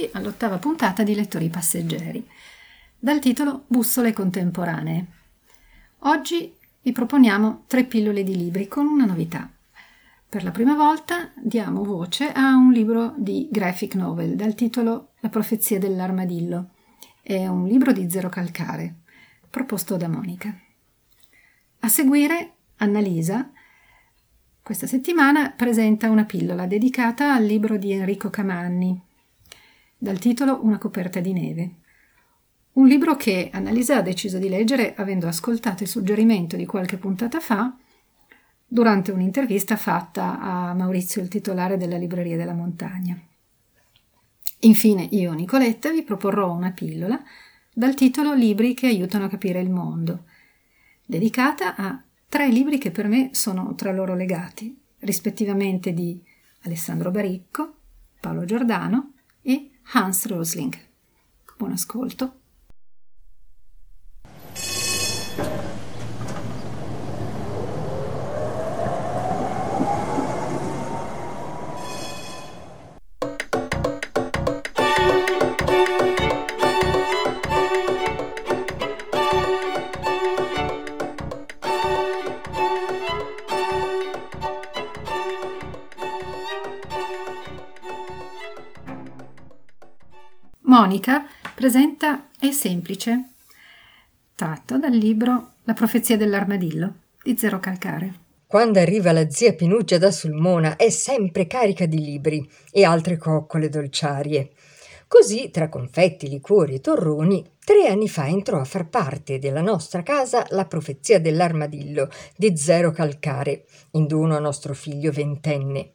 Benvenuti all'ottava puntata di Lettori Passeggeri, dal titolo Bussole contemporanee. Oggi vi proponiamo tre pillole di libri con una novità. Per la prima volta diamo voce a un libro di graphic novel dal titolo La profezia dell'armadillo. È un libro di Zero Calcare, proposto da Monica. A seguire, Annalisa questa settimana presenta una pillola dedicata al libro di Enrico Camanni, dal titolo Una coperta di neve. Un libro che Annalisa ha deciso di leggere avendo ascoltato il suggerimento di qualche puntata fa durante un'intervista fatta a Maurizio, il titolare della Libreria della Montagna. Infine, io, Nicoletta, vi proporrò una pillola dal titolo Libri che aiutano a capire il mondo, dedicata a tre libri che per me sono tra loro legati, rispettivamente di Alessandro Baricco, Paolo Giordano e Hans Rosling. Buon ascolto. Monica presenta È semplice, tratto dal libro La profezia dell'armadillo di Zero Calcare. Quando arriva la zia Pinuccia da Sulmona è sempre carica di libri e altre coccole dolciarie. Così, tra confetti, liquori e torroni, tre anni fa entrò a far parte della nostra casa la profezia dell'armadillo di Zero Calcare, in dono a nostro figlio ventenne.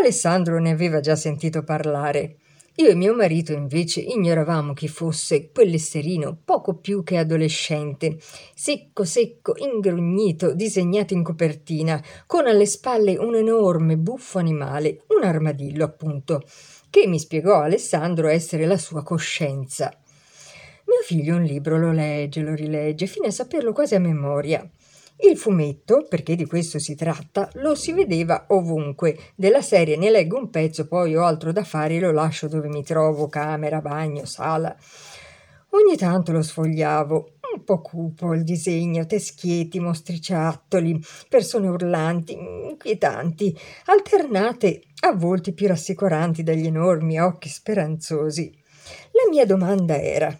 Alessandro ne aveva già sentito parlare io e mio marito invece ignoravamo chi fosse quell'esserino poco più che adolescente, secco secco, ingrugnito, disegnato in copertina, con alle spalle un enorme buffo animale, un armadillo appunto, che mi spiegò Alessandro essere la sua coscienza. Mio figlio un libro lo legge, lo rilegge, fino a saperlo quasi a memoria. Il fumetto, perché di questo si tratta, lo si vedeva ovunque. Della serie ne leggo un pezzo, poi ho altro da fare e lo lascio dove mi trovo, camera, bagno, sala. Ogni tanto lo sfogliavo, un po' cupo il disegno, teschietti, mostriciattoli, persone urlanti, inquietanti, alternate a volti più rassicuranti dagli enormi occhi speranzosi. La mia domanda era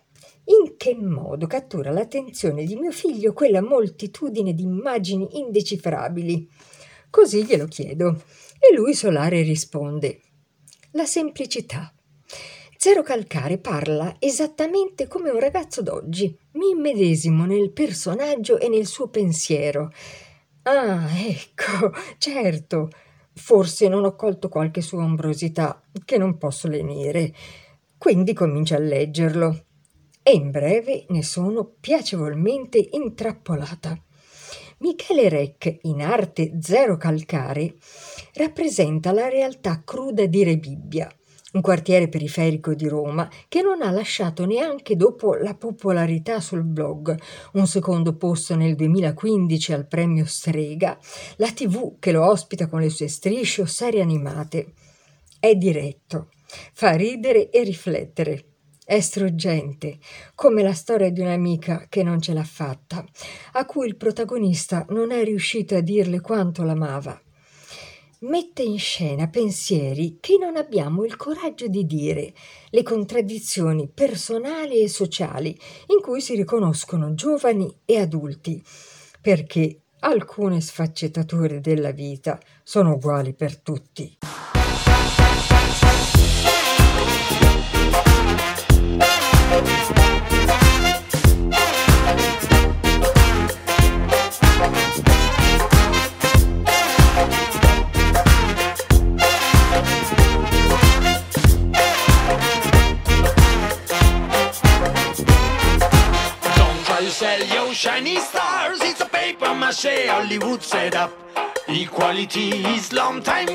in che modo cattura l'attenzione di mio figlio quella moltitudine di immagini indecifrabili? Così glielo chiedo e lui solare risponde: La semplicità. Zero Calcare parla esattamente come un ragazzo d'oggi. Mi immedesimo nel personaggio e nel suo pensiero. Ah, ecco, certo. Forse non ho colto qualche sua ombrosità, che non posso lenire. Quindi comincia a leggerlo e in breve ne sono piacevolmente intrappolata. Michele Rec, in arte zero calcare, rappresenta la realtà cruda di Rebibbia, un quartiere periferico di Roma che non ha lasciato neanche dopo la popolarità sul blog, un secondo posto nel 2015 al premio Strega, la tv che lo ospita con le sue strisce o serie animate. È diretto, fa ridere e riflettere è struggente, come la storia di un'amica che non ce l'ha fatta, a cui il protagonista non è riuscito a dirle quanto l'amava. Mette in scena pensieri che non abbiamo il coraggio di dire, le contraddizioni personali e sociali in cui si riconoscono giovani e adulti, perché alcune sfaccettature della vita sono uguali per tutti. up. Equality is long time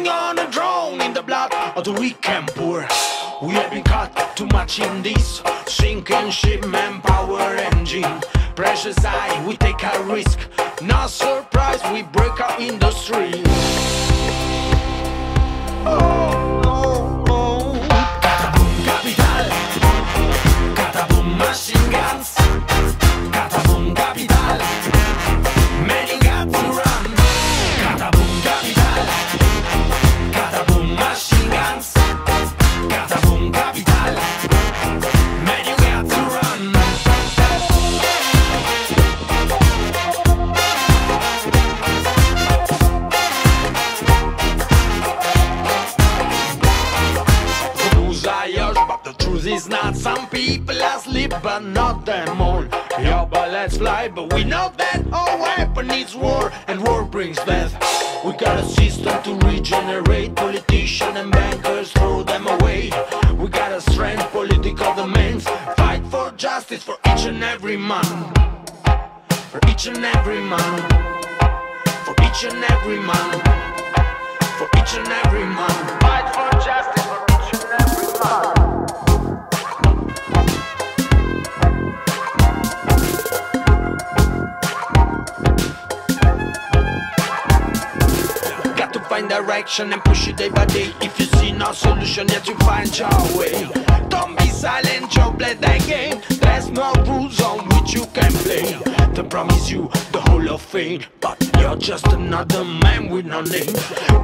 direction and push it day by day. If you see no solution, yet you find your way. Don't be silent, you play that game. There's no rules on which you can play. They promise you the whole of fame, but you're just another man with no name.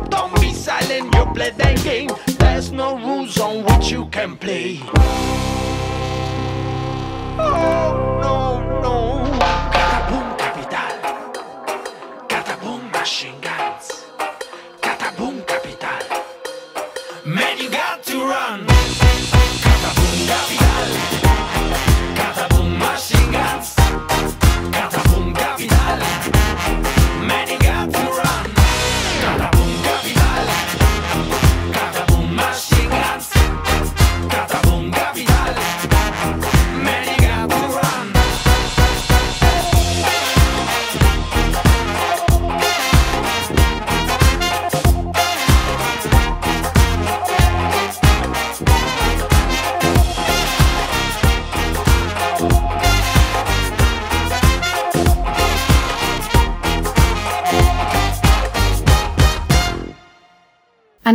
Don't be silent, you play that game. There's no rules on which you can play. Oh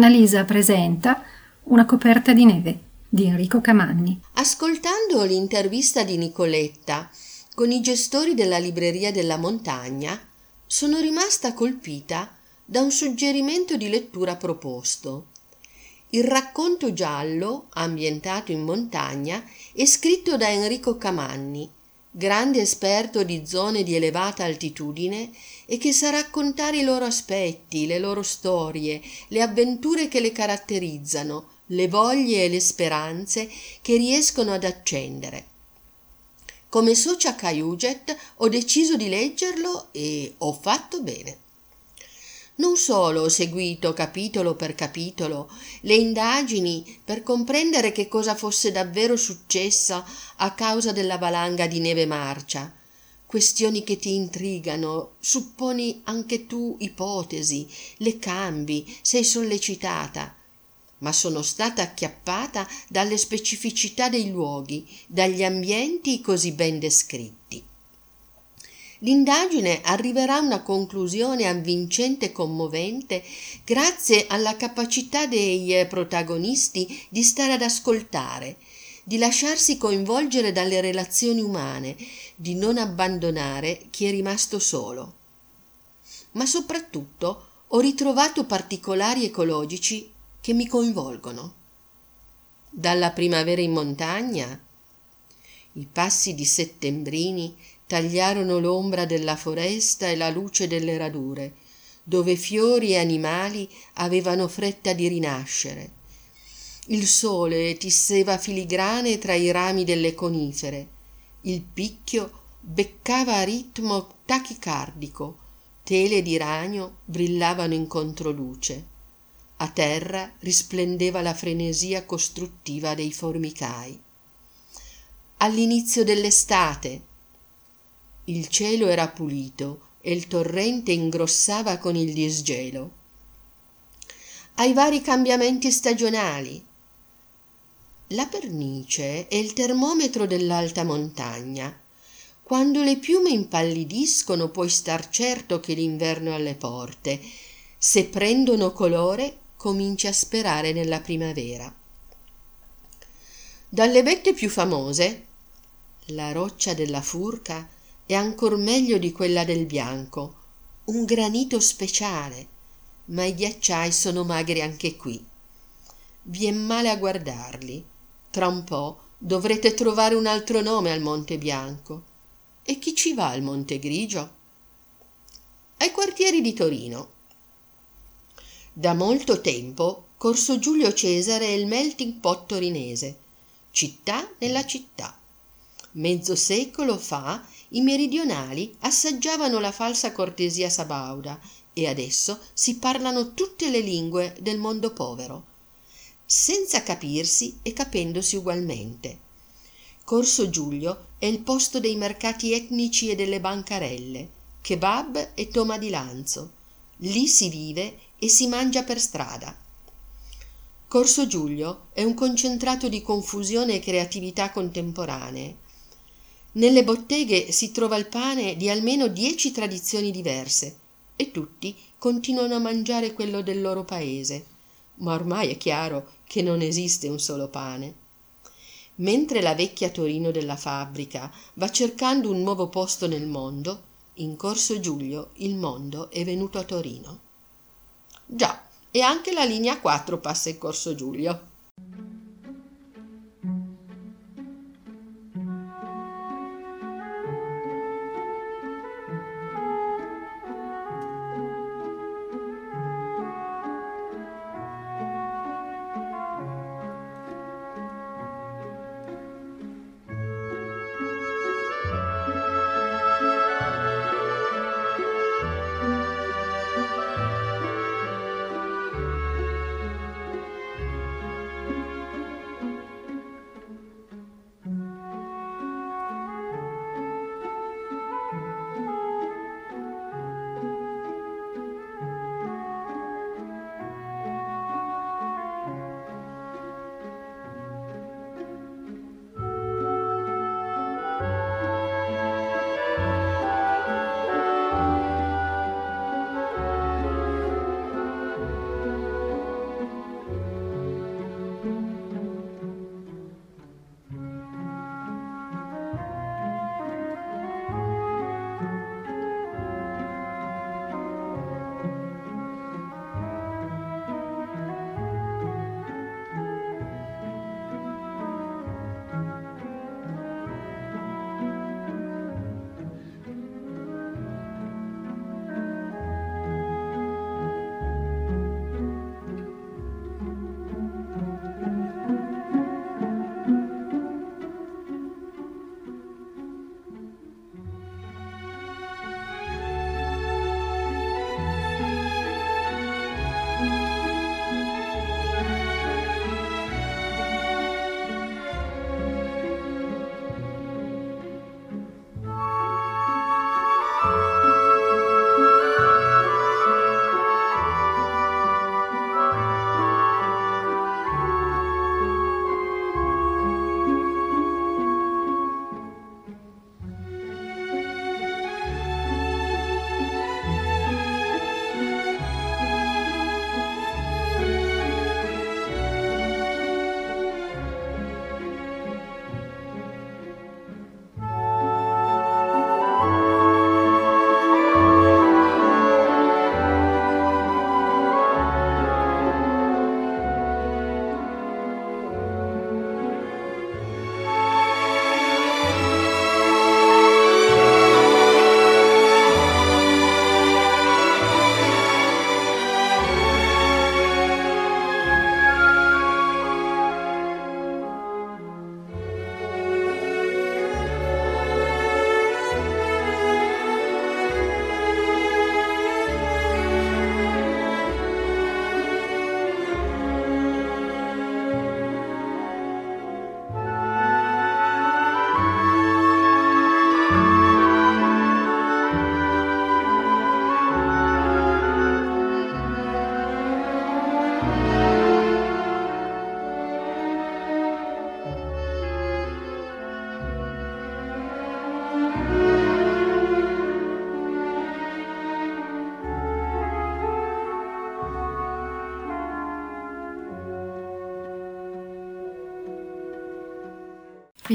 Annalisa presenta Una coperta di neve di Enrico Camanni. Ascoltando l'intervista di Nicoletta con i gestori della libreria della montagna, sono rimasta colpita da un suggerimento di lettura proposto. Il racconto giallo, ambientato in montagna, è scritto da Enrico Camanni, grande esperto di zone di elevata altitudine e che sa raccontare i loro aspetti, le loro storie, le avventure che le caratterizzano, le voglie e le speranze che riescono ad accendere. Come socia Cayuget ho deciso di leggerlo e ho fatto bene. Non solo ho seguito capitolo per capitolo le indagini per comprendere che cosa fosse davvero successo a causa della valanga di neve marcia, questioni che ti intrigano, supponi anche tu ipotesi, le cambi, sei sollecitata, ma sono stata acchiappata dalle specificità dei luoghi, dagli ambienti così ben descritti. L'indagine arriverà a una conclusione avvincente e commovente grazie alla capacità dei eh, protagonisti di stare ad ascoltare, di lasciarsi coinvolgere dalle relazioni umane, di non abbandonare chi è rimasto solo. Ma soprattutto ho ritrovato particolari ecologici che mi coinvolgono. Dalla primavera in montagna, i passi di settembrini tagliarono l'ombra della foresta e la luce delle radure, dove fiori e animali avevano fretta di rinascere. Il sole tisseva filigrane tra i rami delle conifere, il picchio beccava a ritmo tachicardico, tele di ragno brillavano in controluce. A terra risplendeva la frenesia costruttiva dei formicai. All'inizio dell'estate il cielo era pulito e il torrente ingrossava con il disgelo. Ai vari cambiamenti stagionali. La pernice è il termometro dell'alta montagna. Quando le piume impallidiscono puoi star certo che l'inverno è alle porte. Se prendono colore cominci a sperare nella primavera. Dalle vette più famose, la roccia della Furca è ancor meglio di quella del Bianco, un granito speciale, ma i ghiacciai sono magri anche qui. Vien male a guardarli. Tra un po' dovrete trovare un altro nome al Monte Bianco. E chi ci va al Monte Grigio? Ai quartieri di Torino. Da molto tempo Corso Giulio Cesare è il melting pot torinese, città nella città. Mezzo secolo fa i meridionali assaggiavano la falsa cortesia sabauda e adesso si parlano tutte le lingue del mondo povero, senza capirsi e capendosi ugualmente. Corso Giulio è il posto dei mercati etnici e delle bancarelle, kebab e toma di lanzo. Lì si vive e si mangia per strada. Corso Giulio è un concentrato di confusione e creatività contemporanee. Nelle botteghe si trova il pane di almeno dieci tradizioni diverse e tutti continuano a mangiare quello del loro paese, ma ormai è chiaro che non esiste un solo pane. Mentre la vecchia Torino della fabbrica va cercando un nuovo posto nel mondo, in Corso Giulio il mondo è venuto a Torino. Già, e anche la linea 4 passa in Corso Giulio.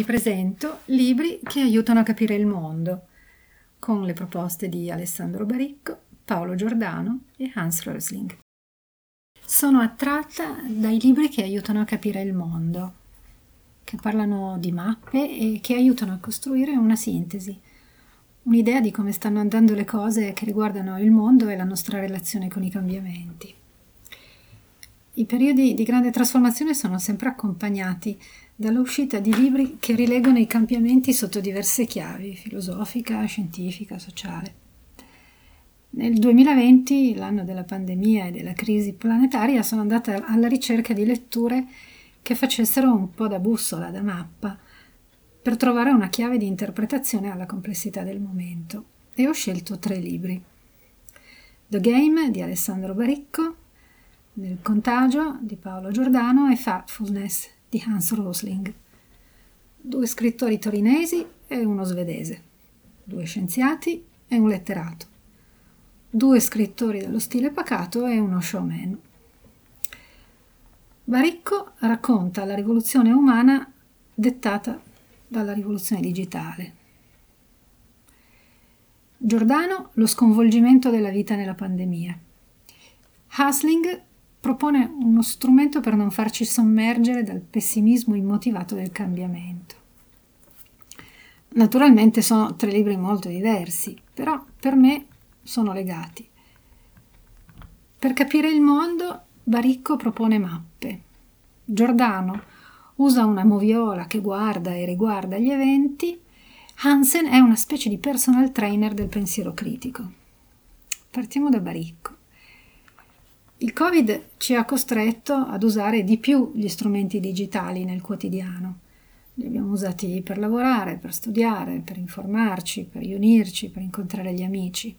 Vi presento libri che aiutano a capire il mondo, con le proposte di Alessandro Baricco, Paolo Giordano e Hans Rösling. Sono attratta dai libri che aiutano a capire il mondo, che parlano di mappe e che aiutano a costruire una sintesi, un'idea di come stanno andando le cose che riguardano il mondo e la nostra relazione con i cambiamenti. I periodi di grande trasformazione sono sempre accompagnati dall'uscita di libri che rileggono i cambiamenti sotto diverse chiavi, filosofica, scientifica, sociale. Nel 2020, l'anno della pandemia e della crisi planetaria, sono andata alla ricerca di letture che facessero un po' da bussola, da mappa, per trovare una chiave di interpretazione alla complessità del momento e ho scelto tre libri. The Game di Alessandro Baricco, Nel contagio di Paolo Giordano e Factfulness di Hans Rosling. Due scrittori torinesi e uno svedese, due scienziati e un letterato, due scrittori dello stile pacato e uno showman. Baricco racconta la rivoluzione umana dettata dalla rivoluzione digitale. Giordano lo sconvolgimento della vita nella pandemia. Hasling propone uno strumento per non farci sommergere dal pessimismo immotivato del cambiamento. Naturalmente sono tre libri molto diversi, però per me sono legati. Per capire il mondo Baricco propone mappe. Giordano usa una moviola che guarda e riguarda gli eventi. Hansen è una specie di personal trainer del pensiero critico. Partiamo da Baricco. Il Covid ci ha costretto ad usare di più gli strumenti digitali nel quotidiano. Li abbiamo usati per lavorare, per studiare, per informarci, per riunirci, per incontrare gli amici.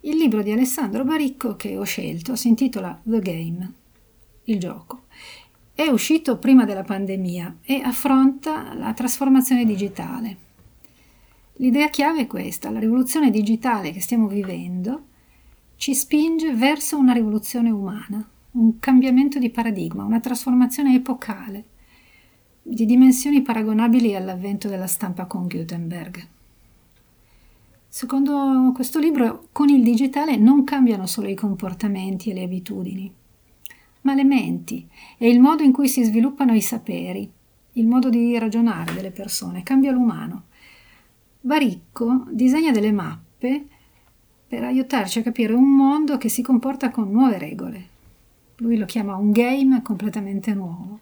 Il libro di Alessandro Baricco che ho scelto si intitola The Game, il gioco. È uscito prima della pandemia e affronta la trasformazione digitale. L'idea chiave è questa, la rivoluzione digitale che stiamo vivendo ci spinge verso una rivoluzione umana, un cambiamento di paradigma, una trasformazione epocale, di dimensioni paragonabili all'avvento della stampa con Gutenberg. Secondo questo libro, con il digitale non cambiano solo i comportamenti e le abitudini, ma le menti e il modo in cui si sviluppano i saperi, il modo di ragionare delle persone, cambia l'umano. Baricco disegna delle mappe per aiutarci a capire un mondo che si comporta con nuove regole. Lui lo chiama un game completamente nuovo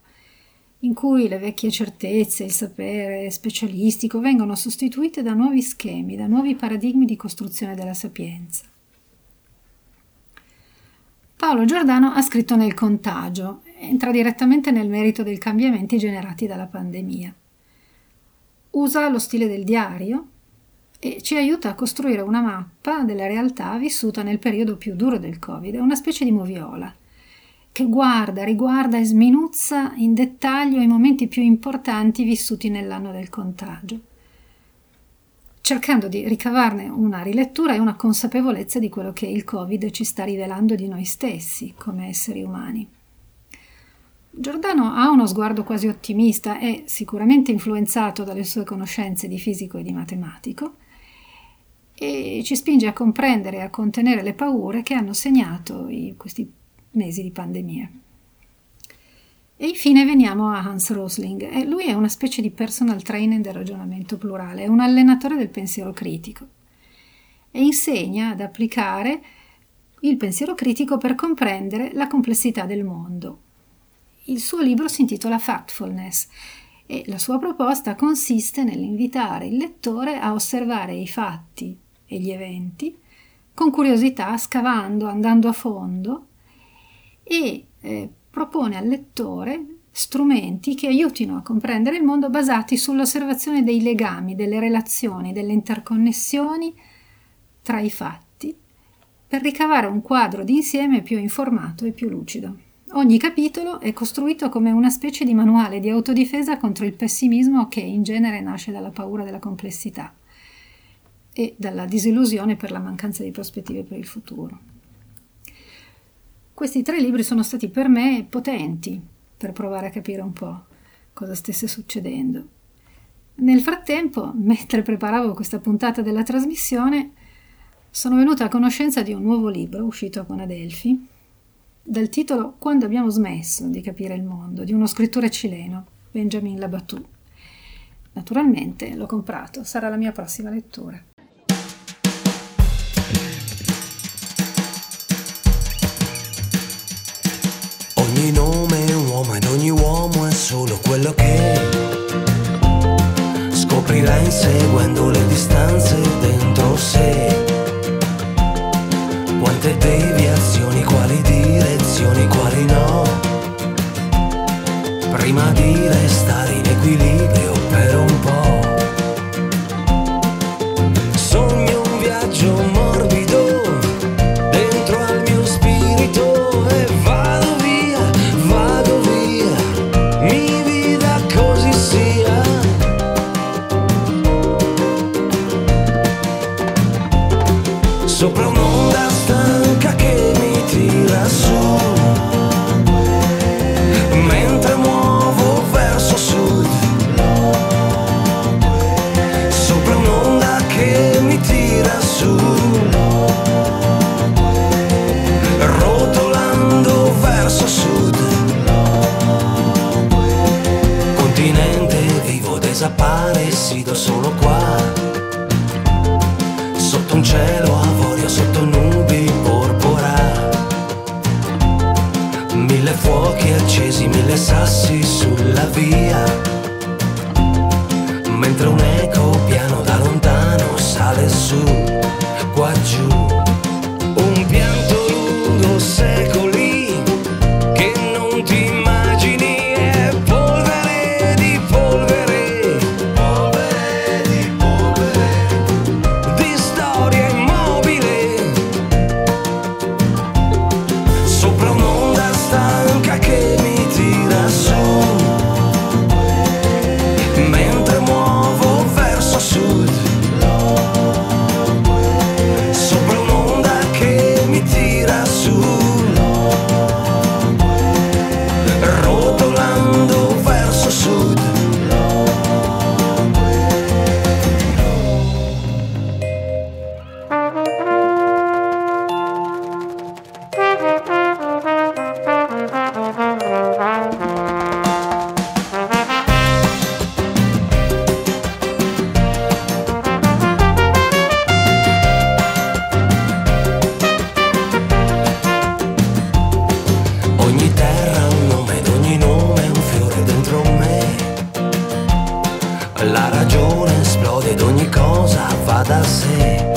in cui le vecchie certezze, il sapere specialistico vengono sostituite da nuovi schemi, da nuovi paradigmi di costruzione della sapienza. Paolo Giordano ha scritto nel contagio, entra direttamente nel merito dei cambiamenti generati dalla pandemia. Usa lo stile del diario e ci aiuta a costruire una mappa della realtà vissuta nel periodo più duro del Covid, una specie di moviola che guarda, riguarda e sminuzza in dettaglio i momenti più importanti vissuti nell'anno del contagio, cercando di ricavarne una rilettura e una consapevolezza di quello che il Covid ci sta rivelando di noi stessi come esseri umani. Giordano ha uno sguardo quasi ottimista e sicuramente influenzato dalle sue conoscenze di fisico e di matematico e ci spinge a comprendere e a contenere le paure che hanno segnato i, questi mesi di pandemia. E infine veniamo a Hans Rosling. E lui è una specie di personal trainer del ragionamento plurale, è un allenatore del pensiero critico e insegna ad applicare il pensiero critico per comprendere la complessità del mondo. Il suo libro si intitola Factfulness e la sua proposta consiste nell'invitare il lettore a osservare i fatti e gli eventi con curiosità, scavando, andando a fondo e eh, propone al lettore strumenti che aiutino a comprendere il mondo basati sull'osservazione dei legami, delle relazioni, delle interconnessioni tra i fatti, per ricavare un quadro d'insieme più informato e più lucido. Ogni capitolo è costruito come una specie di manuale di autodifesa contro il pessimismo che in genere nasce dalla paura della complessità e dalla disillusione per la mancanza di prospettive per il futuro. Questi tre libri sono stati per me potenti per provare a capire un po' cosa stesse succedendo Nel frattempo, mentre preparavo questa puntata della trasmissione, sono venuta a conoscenza di un nuovo libro uscito con Adelphi, dal titolo Quando abbiamo smesso di capire il mondo, di uno scrittore cileno, Benjamin Labatù. Naturalmente l'ho comprato, sarà la mia prossima lettura. Quello che scoprirà inseguendo le distanze dentro sé. Quante deviazioni, quali direzioni, quali no. Prima di restare in equilibrio per un po'. La ragione esplode ed ogni cosa va da sé.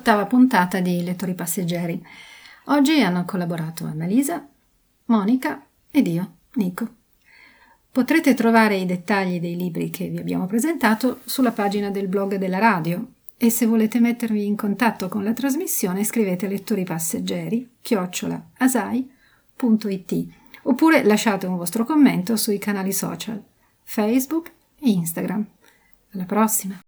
Conclude l'ottava puntata di Lettori Passeggeri. Oggi hanno collaborato Annalisa, Monica ed io, Nico. Potrete trovare i dettagli dei libri che vi abbiamo presentato sulla pagina del blog della radio e se volete mettervi in contatto con la trasmissione scrivete lettori passeggeri chiocciola asai.it oppure lasciate un vostro commento sui canali social Facebook e Instagram. Alla prossima!